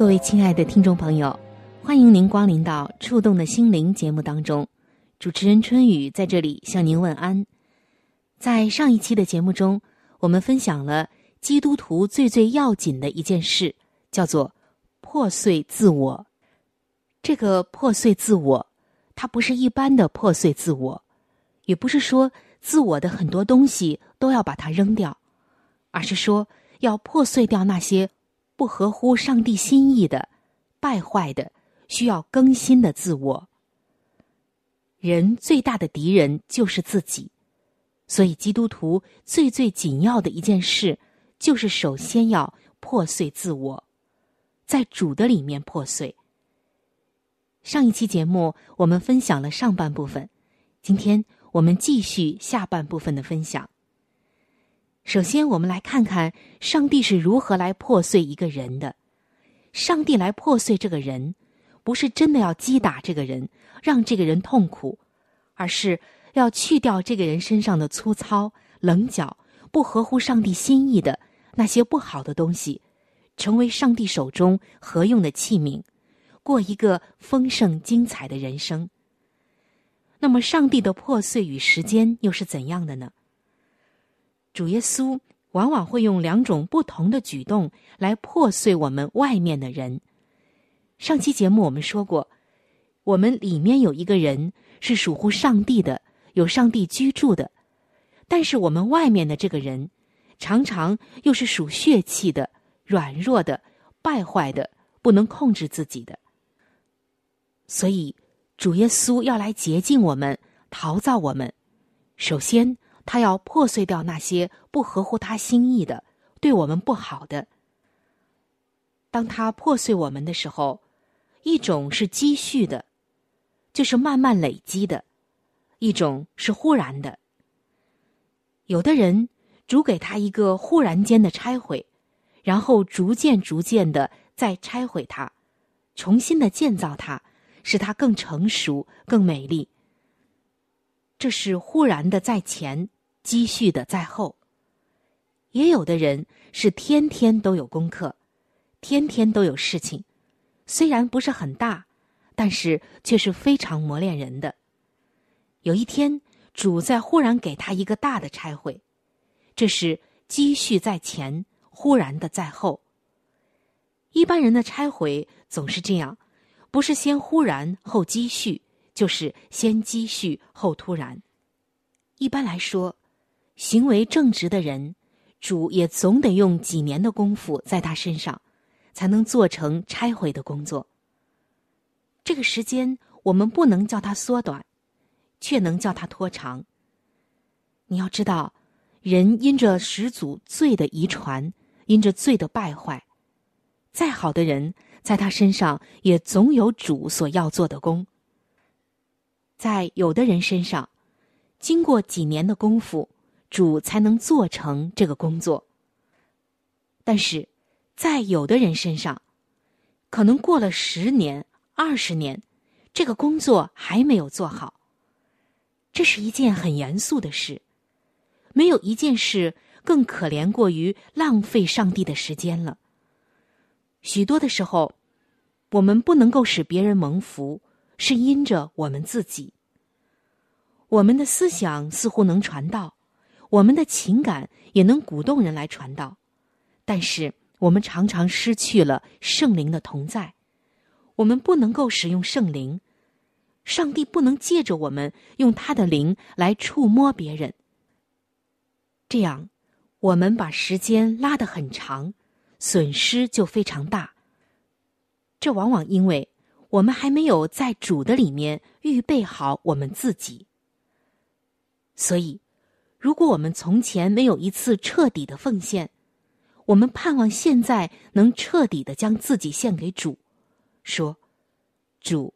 各位亲爱的听众朋友，欢迎您光临到《触动的心灵》节目当中。主持人春雨在这里向您问安。在上一期的节目中，我们分享了基督徒最最要紧的一件事，叫做破碎自我。这个破碎自我，它不是一般的破碎自我，也不是说自我的很多东西都要把它扔掉，而是说要破碎掉那些不合乎上帝心意的、败坏的、需要更新的自我。人最大的敌人就是自己，所以基督徒最最紧要的一件事，就是首先要破碎自我，在主的里面破碎。上一期节目我们分享了上半部分，今天我们继续下半部分的分享。首先，我们来看看上帝是如何来破碎一个人的。上帝来破碎这个人。不是真的要击打这个人，让这个人痛苦，而是要去掉这个人身上的粗糙、棱角、不合乎上帝心意的那些不好的东西，成为上帝手中合用的器皿，过一个丰盛精彩的人生。那么，上帝的破碎与时间又是怎样的呢？主耶稣往往会用两种不同的举动来破碎我们外面的人。上期节目我们说过，我们里面有一个人是属乎上帝的，有上帝居住的，但是我们外面的这个人，常常又是属血气的、软弱的、败坏的、不能控制自己的。所以，主耶稣要来洁净我们、陶造我们，首先他要破碎掉那些不合乎他心意的、对我们不好的。当他破碎我们的时候。一种是积蓄的，就是慢慢累积的；一种是忽然的。有的人主给他一个忽然间的拆毁，然后逐渐逐渐的再拆毁它，重新的建造它，使它更成熟、更美丽。这是忽然的在前，积蓄的在后。也有的人是天天都有功课，天天都有事情。虽然不是很大，但是却是非常磨练人的。有一天，主在忽然给他一个大的差会，这是积蓄在前，忽然的在后。一般人的差回总是这样，不是先忽然后积蓄，就是先积蓄后突然。一般来说，行为正直的人，主也总得用几年的功夫在他身上。才能做成拆毁的工作。这个时间我们不能叫它缩短，却能叫它拖长。你要知道，人因着始祖罪的遗传，因着罪的败坏，再好的人，在他身上也总有主所要做的工。在有的人身上，经过几年的功夫，主才能做成这个工作。但是。在有的人身上，可能过了十年、二十年，这个工作还没有做好。这是一件很严肃的事，没有一件事更可怜过于浪费上帝的时间了。许多的时候，我们不能够使别人蒙福，是因着我们自己。我们的思想似乎能传道，我们的情感也能鼓动人来传道，但是。我们常常失去了圣灵的同在，我们不能够使用圣灵，上帝不能借着我们用他的灵来触摸别人。这样，我们把时间拉得很长，损失就非常大。这往往因为我们还没有在主的里面预备好我们自己。所以，如果我们从前没有一次彻底的奉献，我们盼望现在能彻底的将自己献给主，说：“主，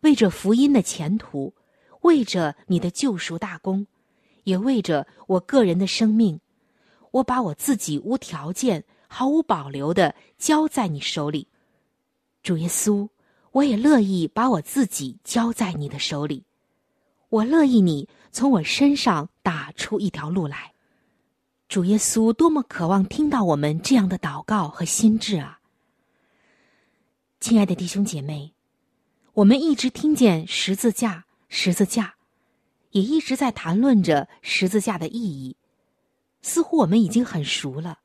为着福音的前途，为着你的救赎大功，也为着我个人的生命，我把我自己无条件、毫无保留的交在你手里。主耶稣，我也乐意把我自己交在你的手里，我乐意你从我身上打出一条路来。”主耶稣多么渴望听到我们这样的祷告和心智啊！亲爱的弟兄姐妹，我们一直听见十字架，十字架，也一直在谈论着十字架的意义，似乎我们已经很熟了，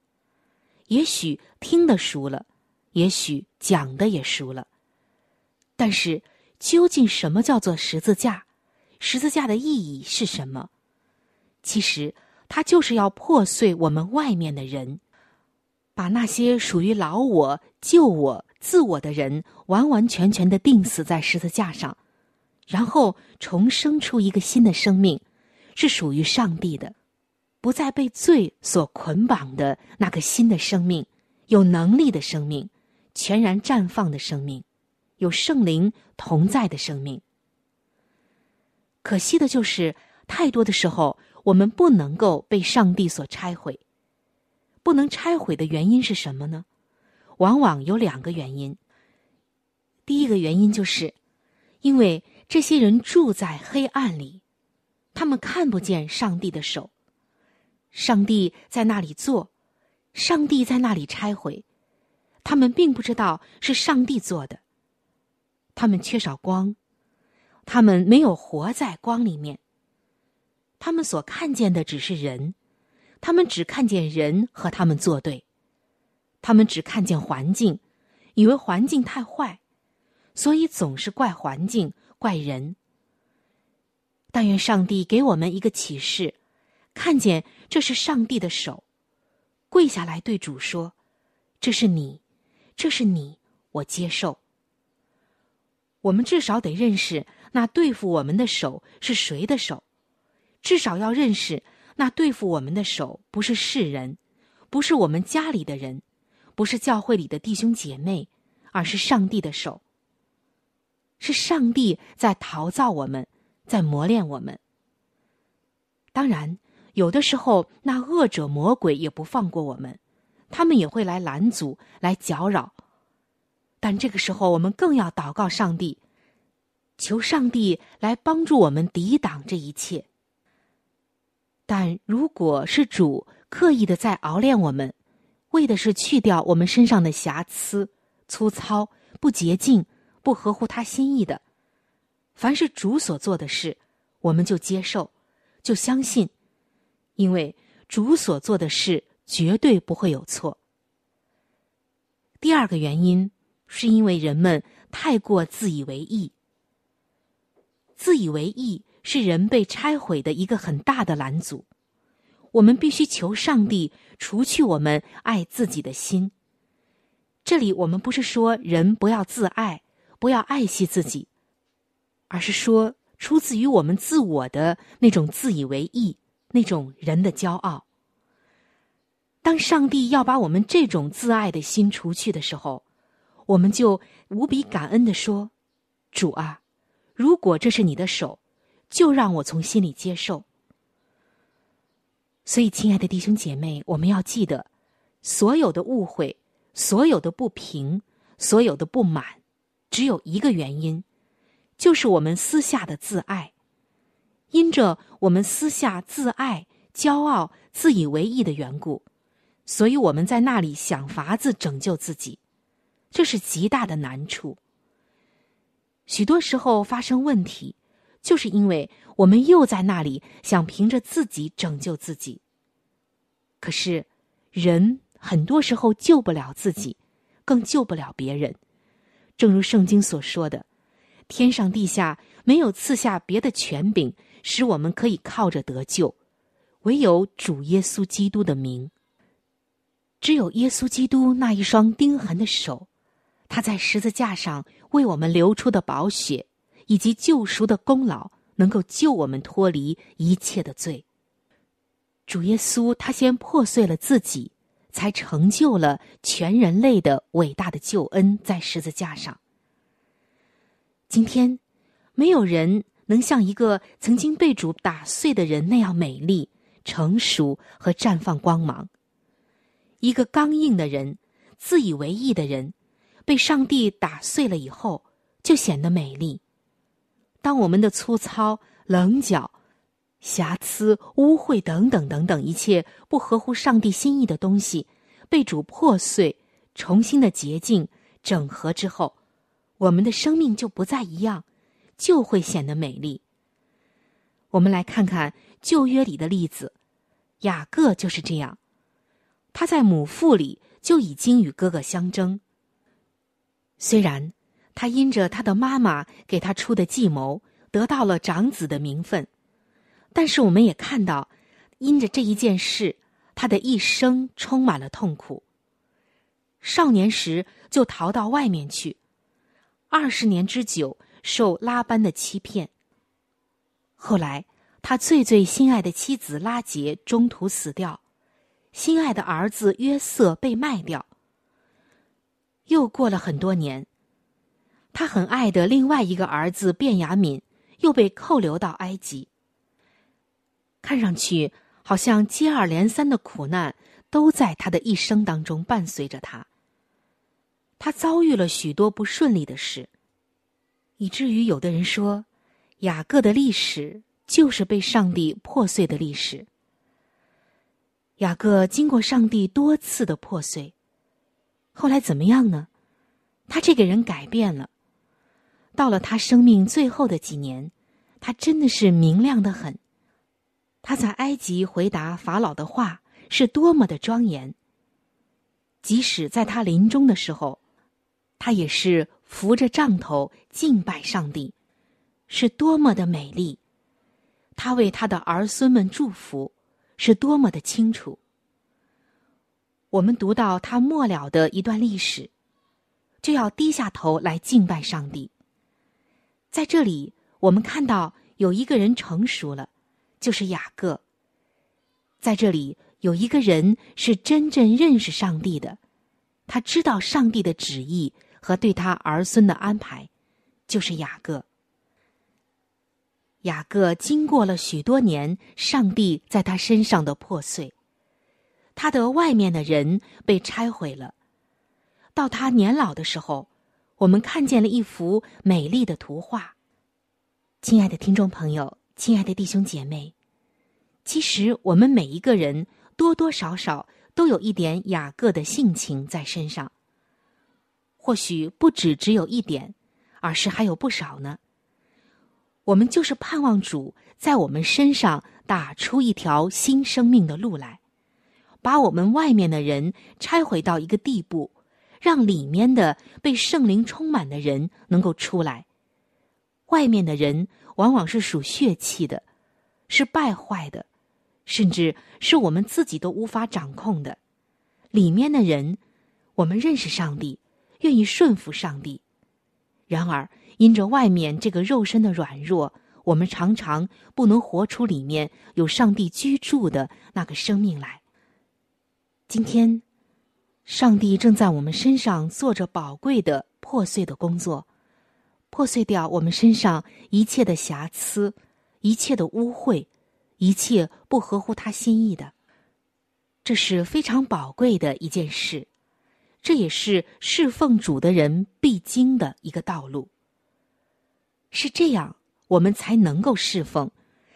也许听得熟了，也许讲的也熟了。但是，究竟什么叫做十字架？十字架的意义是什么？其实。它就是要破碎我们外面的人，把那些属于老我、旧我、自我的人完完全全的钉死在十字架上，然后重生出一个新的生命，是属于上帝的，不再被罪所捆绑的那个新的生命，有能力的生命，全然绽放的生命，有圣灵同在的生命。可惜的就是，太多的时候。我们不能够被上帝所拆毁，不能拆毁的原因是什么呢？往往有两个原因。第一个原因就是，因为这些人住在黑暗里，他们看不见上帝的手，上帝在那里做，上帝在那里拆毁，他们并不知道是上帝做的。他们缺少光，他们没有活在光里面。他们所看见的只是人，他们只看见人和他们作对，他们只看见环境，以为环境太坏，所以总是怪环境、怪人。但愿上帝给我们一个启示，看见这是上帝的手，跪下来对主说：“这是你，这是你，我接受。”我们至少得认识那对付我们的手是谁的手。至少要认识，那对付我们的手不是世人，不是我们家里的人，不是教会里的弟兄姐妹，而是上帝的手。是上帝在陶造我们，在磨练我们。当然，有的时候那恶者魔鬼也不放过我们，他们也会来拦阻、来搅扰。但这个时候，我们更要祷告上帝，求上帝来帮助我们抵挡这一切。但如果是主刻意的在熬练我们，为的是去掉我们身上的瑕疵、粗糙、不洁净、不合乎他心意的，凡是主所做的事，我们就接受，就相信，因为主所做的事绝对不会有错。第二个原因，是因为人们太过自以为意，自以为意。是人被拆毁的一个很大的拦阻，我们必须求上帝除去我们爱自己的心。这里我们不是说人不要自爱，不要爱惜自己，而是说出自于我们自我的那种自以为意，那种人的骄傲。当上帝要把我们这种自爱的心除去的时候，我们就无比感恩的说：“主啊，如果这是你的手。”就让我从心里接受。所以，亲爱的弟兄姐妹，我们要记得，所有的误会、所有的不平、所有的不满，只有一个原因，就是我们私下的自爱。因着我们私下自爱、骄傲、自以为意的缘故，所以我们在那里想法子拯救自己，这是极大的难处。许多时候发生问题。就是因为我们又在那里想凭着自己拯救自己，可是人很多时候救不了自己，更救不了别人。正如圣经所说的：“天上地下没有赐下别的权柄，使我们可以靠着得救，唯有主耶稣基督的名。只有耶稣基督那一双钉痕的手，他在十字架上为我们流出的宝血，以及救赎的功劳，能够救我们脱离一切的罪。主耶稣他先破碎了自己。”才成就了全人类的伟大的救恩，在十字架上。今天，没有人能像一个曾经被主打碎的人那样美丽、成熟和绽放光芒。一个刚硬的人、自以为意的人，被上帝打碎了以后，就显得美丽。当我们的粗糙、棱角、瑕疵、污秽等等等等一切不合乎上帝心意的东西，被主破碎、重新的洁净、整合之后，我们的生命就不再一样，就会显得美丽。我们来看看旧约里的例子，雅各就是这样，他在母腹里就已经与哥哥相争。虽然他因着他的妈妈给他出的计谋，得到了长子的名分。但是我们也看到，因着这一件事，他的一生充满了痛苦。少年时就逃到外面去，二十年之久受拉班的欺骗。后来他最最心爱的妻子拉杰中途死掉，心爱的儿子约瑟被卖掉。又过了很多年，他很爱的另外一个儿子卞雅敏又被扣留到埃及。看上去好像接二连三的苦难都在他的一生当中伴随着他。他遭遇了许多不顺利的事，以至于有的人说，雅各的历史就是被上帝破碎的历史。雅各经过上帝多次的破碎，后来怎么样呢？他这个人改变了。到了他生命最后的几年，他真的是明亮的很。他在埃及回答法老的话是多么的庄严。即使在他临终的时候，他也是扶着杖头敬拜上帝，是多么的美丽。他为他的儿孙们祝福，是多么的清楚。我们读到他末了的一段历史，就要低下头来敬拜上帝。在这里，我们看到有一个人成熟了。就是雅各。在这里有一个人是真正认识上帝的，他知道上帝的旨意和对他儿孙的安排，就是雅各。雅各经过了许多年，上帝在他身上的破碎，他的外面的人被拆毁了。到他年老的时候，我们看见了一幅美丽的图画。亲爱的听众朋友，亲爱的弟兄姐妹。其实，我们每一个人多多少少都有一点雅各的性情在身上。或许不止只有一点，而是还有不少呢。我们就是盼望主在我们身上打出一条新生命的路来，把我们外面的人拆毁到一个地步，让里面的被圣灵充满的人能够出来。外面的人往往是属血气的，是败坏的。甚至是我们自己都无法掌控的，里面的人，我们认识上帝，愿意顺服上帝。然而，因着外面这个肉身的软弱，我们常常不能活出里面有上帝居住的那个生命来。今天，上帝正在我们身上做着宝贵的破碎的工作，破碎掉我们身上一切的瑕疵，一切的污秽。一切不合乎他心意的，这是非常宝贵的一件事，这也是侍奉主的人必经的一个道路。是这样，我们才能够侍奉，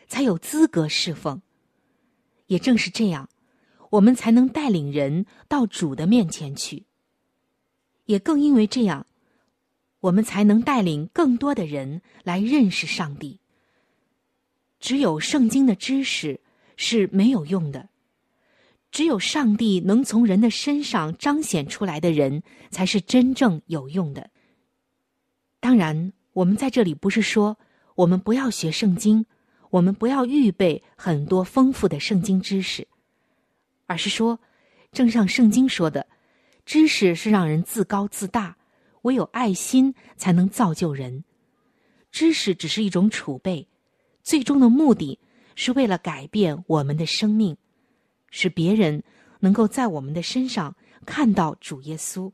才有资格侍奉。也正是这样，我们才能带领人到主的面前去。也更因为这样，我们才能带领更多的人来认识上帝。只有圣经的知识是没有用的，只有上帝能从人的身上彰显出来的人，才是真正有用的。当然，我们在这里不是说我们不要学圣经，我们不要预备很多丰富的圣经知识，而是说，正像圣经说的，知识是让人自高自大，唯有爱心才能造就人。知识只是一种储备，最终的目的是为了改变我们的生命。使别人能够在我们的身上看到主耶稣。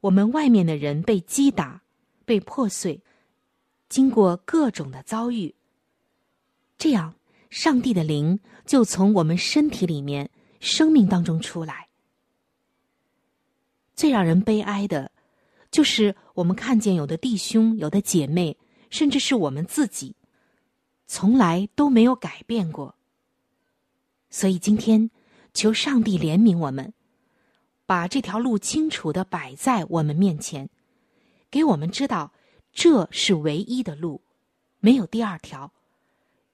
我们外面的人被击打、被破碎，经过各种的遭遇，这样上帝的灵就从我们身体里面、生命当中出来。最让人悲哀的，就是我们看见有的弟兄、有的姐妹，甚至是我们自己，从来都没有改变过。所以今天，求上帝怜悯我们，把这条路清楚的摆在我们面前，给我们知道这是唯一的路，没有第二条，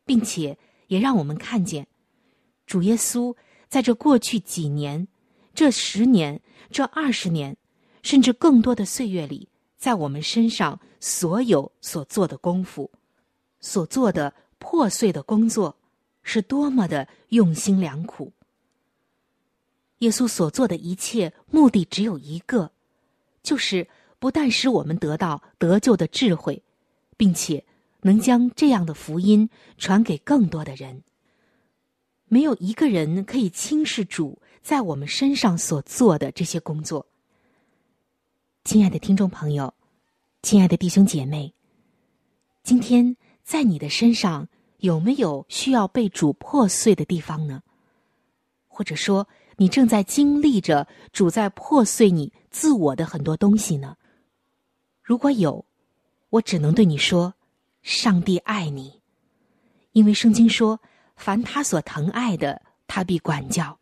并且也让我们看见，主耶稣在这过去几年、这十年、这二十年，甚至更多的岁月里，在我们身上所有所做的功夫，所做的破碎的工作。是多么的用心良苦。耶稣所做的一切目的只有一个，就是不但使我们得到得救的智慧，并且能将这样的福音传给更多的人。没有一个人可以轻视主在我们身上所做的这些工作。亲爱的听众朋友，亲爱的弟兄姐妹，今天在你的身上。有没有需要被主破碎的地方呢？或者说，你正在经历着主在破碎你自我的很多东西呢？如果有，我只能对你说：上帝爱你，因为圣经说，凡他所疼爱的，他必管教，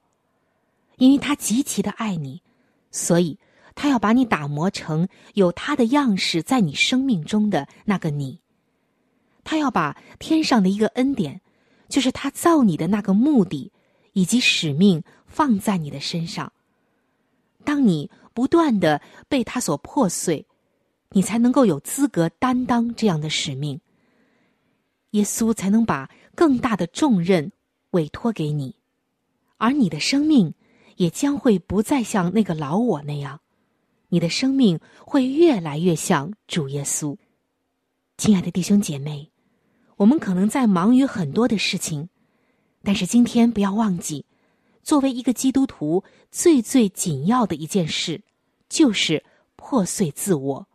因为他极其的爱你，所以他要把你打磨成有他的样式在你生命中的那个你。他要把天上的一个恩典，就是他造你的那个目的以及使命放在你的身上。当你不断的被他所破碎，你才能够有资格担当这样的使命。耶稣才能把更大的重任委托给你，而你的生命也将会不再像那个老我那样，你的生命会越来越像主耶稣。亲爱的弟兄姐妹。我们可能在忙于很多的事情，但是今天不要忘记，作为一个基督徒，最最紧要的一件事，就是破碎自我。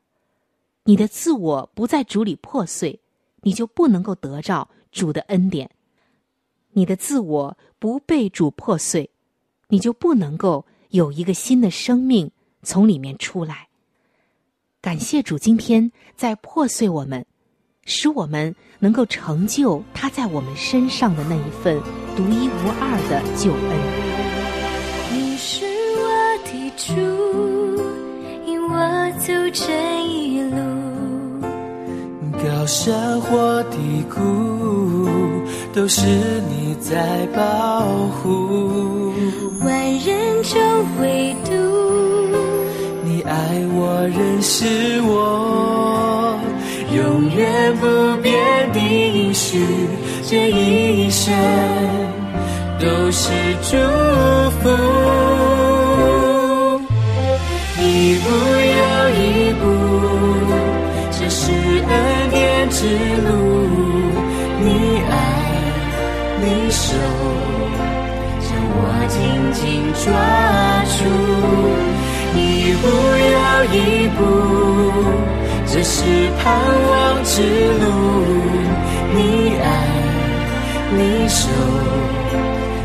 你的自我不在主里破碎，你就不能够得着主的恩典；你的自我不被主破碎，你就不能够有一个新的生命从里面出来。感谢主，今天在破碎我们。使我们能够成就他在我们身上的那一份独一无二的救恩。你是我的主，引我走这一路。高山或低谷，都是你在保护。万人中唯独你爱我，认识我。永远不变的应许，这一生都是祝福。抓住。一步又一步。这是盼望之路，你爱，你守，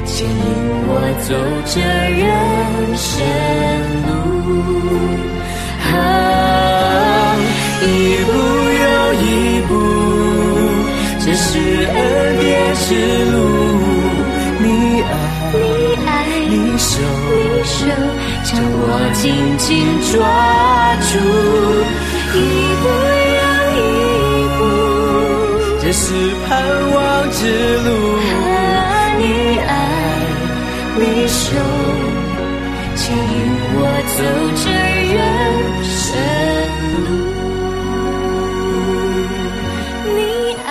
牵引我走这人生路。啊，一步又一步，这是恩典之路，你守，将我紧紧抓住。一步又一步，这是盼望之路。你爱，你手牵引我走这人生路，你爱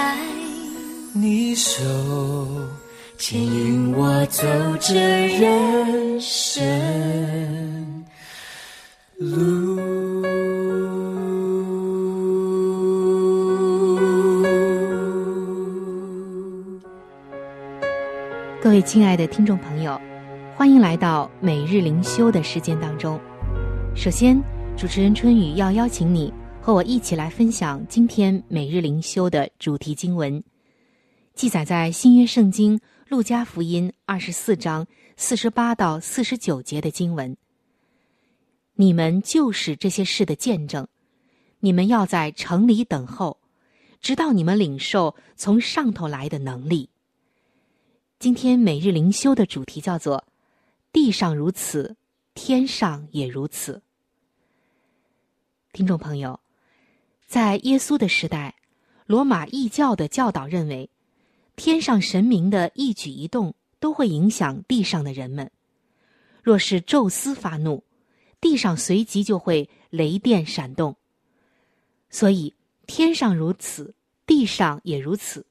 你手牵引我走这人生各位亲爱的听众朋友，欢迎来到每日灵修的时间当中。首先，主持人春雨要邀请你和我一起来分享今天每日灵修的主题经文，记载在新约圣经路加福音二十四章四十八到四十九节的经文。你们就是这些事的见证，你们要在城里等候，直到你们领受从上头来的能力。今天每日灵修的主题叫做“地上如此，天上也如此”。听众朋友，在耶稣的时代，罗马异教的教导认为，天上神明的一举一动都会影响地上的人们。若是宙斯发怒，地上随即就会雷电闪动。所以，天上如此，地上也如此，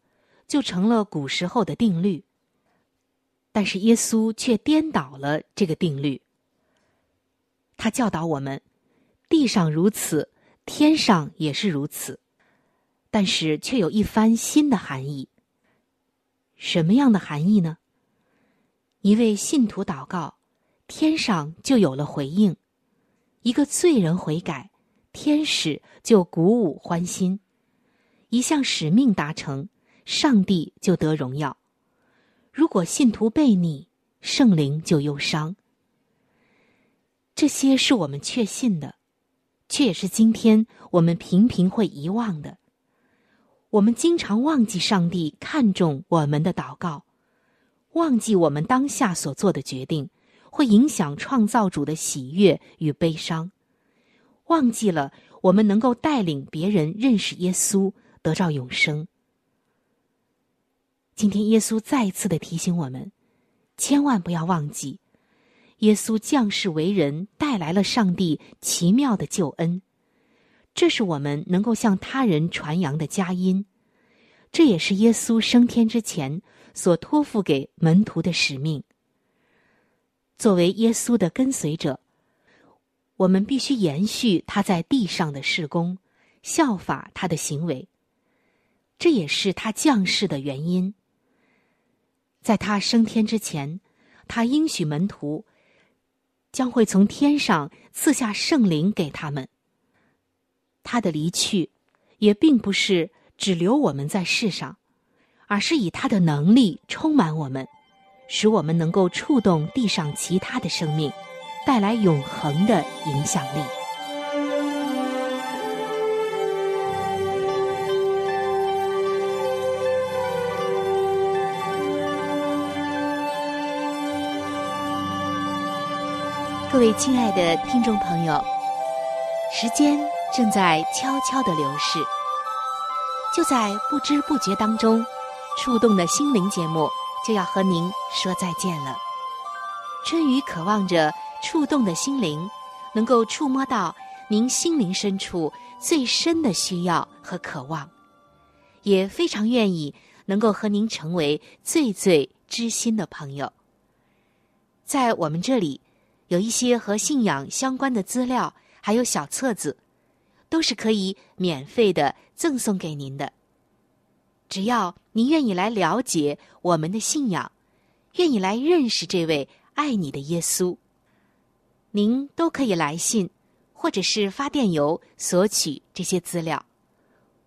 就成了古时候的定律。但是耶稣却颠倒了这个定律。他教导我们：地上如此，天上也是如此。但是却有一番新的含义。什么样的含义呢？一位信徒祷告，天上就有了回应；一个罪人悔改，天使就鼓舞欢心；一项使命达成，上帝就得荣耀。如果信徒背逆，圣灵就忧伤。这些是我们确信的，却也是今天我们频频会遗忘的。我们经常忘记上帝看重我们的祷告，忘记我们当下所做的决定会影响创造主的喜悦与悲伤，忘记了我们能够带领别人认识耶稣，得到永生。今天，耶稣再一次的提醒我们，千万不要忘记，耶稣降世为人，带来了上帝奇妙的救恩。这是我们能够向他人传扬的佳音，这也是耶稣升天之前所托付给门徒的使命。作为耶稣的跟随者，我们必须延续他在地上的事工，效法他的行为。这也是他降世的原因。在他升天之前，他应许门徒将会从天上赐下圣灵给他们。他的离去，也并不是只留我们在世上，而是以他的能力充满我们，使我们能够触动地上其他的生命，带来永恒的影响力。各位亲爱的听众朋友，时间正在悄悄的流逝，就在不知不觉当中，触动的心灵节目就要和您说再见了。春雨渴望着触动的心灵，能够触摸到您心灵深处最深的需要和渴望，也非常愿意能够和您成为最最知心的朋友。在我们这里。有一些和信仰相关的资料，还有小册子，都是可以免费的赠送给您的。只要您愿意来了解我们的信仰，愿意来认识这位爱你的耶稣，您都可以来信或者是发电邮索取这些资料，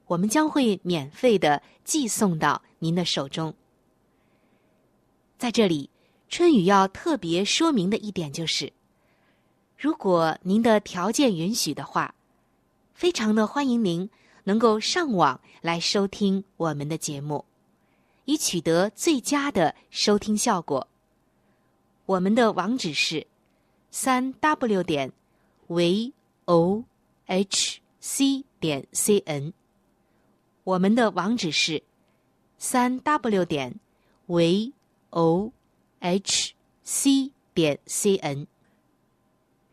我们将会免费的寄送到您的手中。在这里。春雨要特别说明的一点就是，如果您的条件允许的话，非常的欢迎您能够上网来收听我们的节目，以取得最佳的收听效果。我们的网址是三 w 点 v o h c 点 c n。我们的网址是三 w 点 voh。H c 点 c n。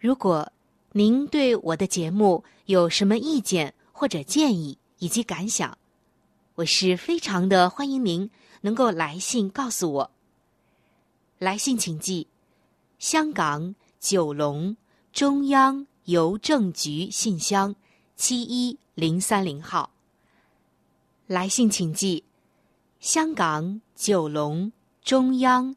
如果您对我的节目有什么意见或者建议以及感想，我是非常的欢迎您能够来信告诉我。来信请寄香港九龙中央邮政局信箱七一零三零号。来信请寄香港九龙中央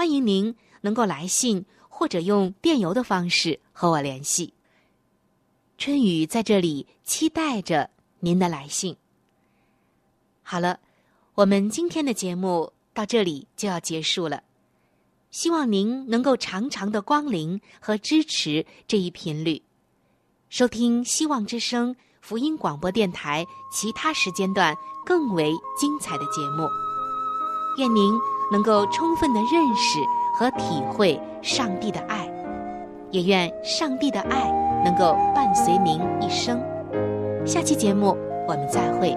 欢迎您能够来信或者用电邮的方式和我联系。春雨在这里期待着您的来信。好了，我们今天的节目到这里就要结束了。希望您能够常常的光临和支持这一频率，收听希望之声福音广播电台其他时间段更为精彩的节目。愿您能够充分的认识和体会上帝的爱，也愿上帝的爱能够伴随您一生。下期节目我们再会。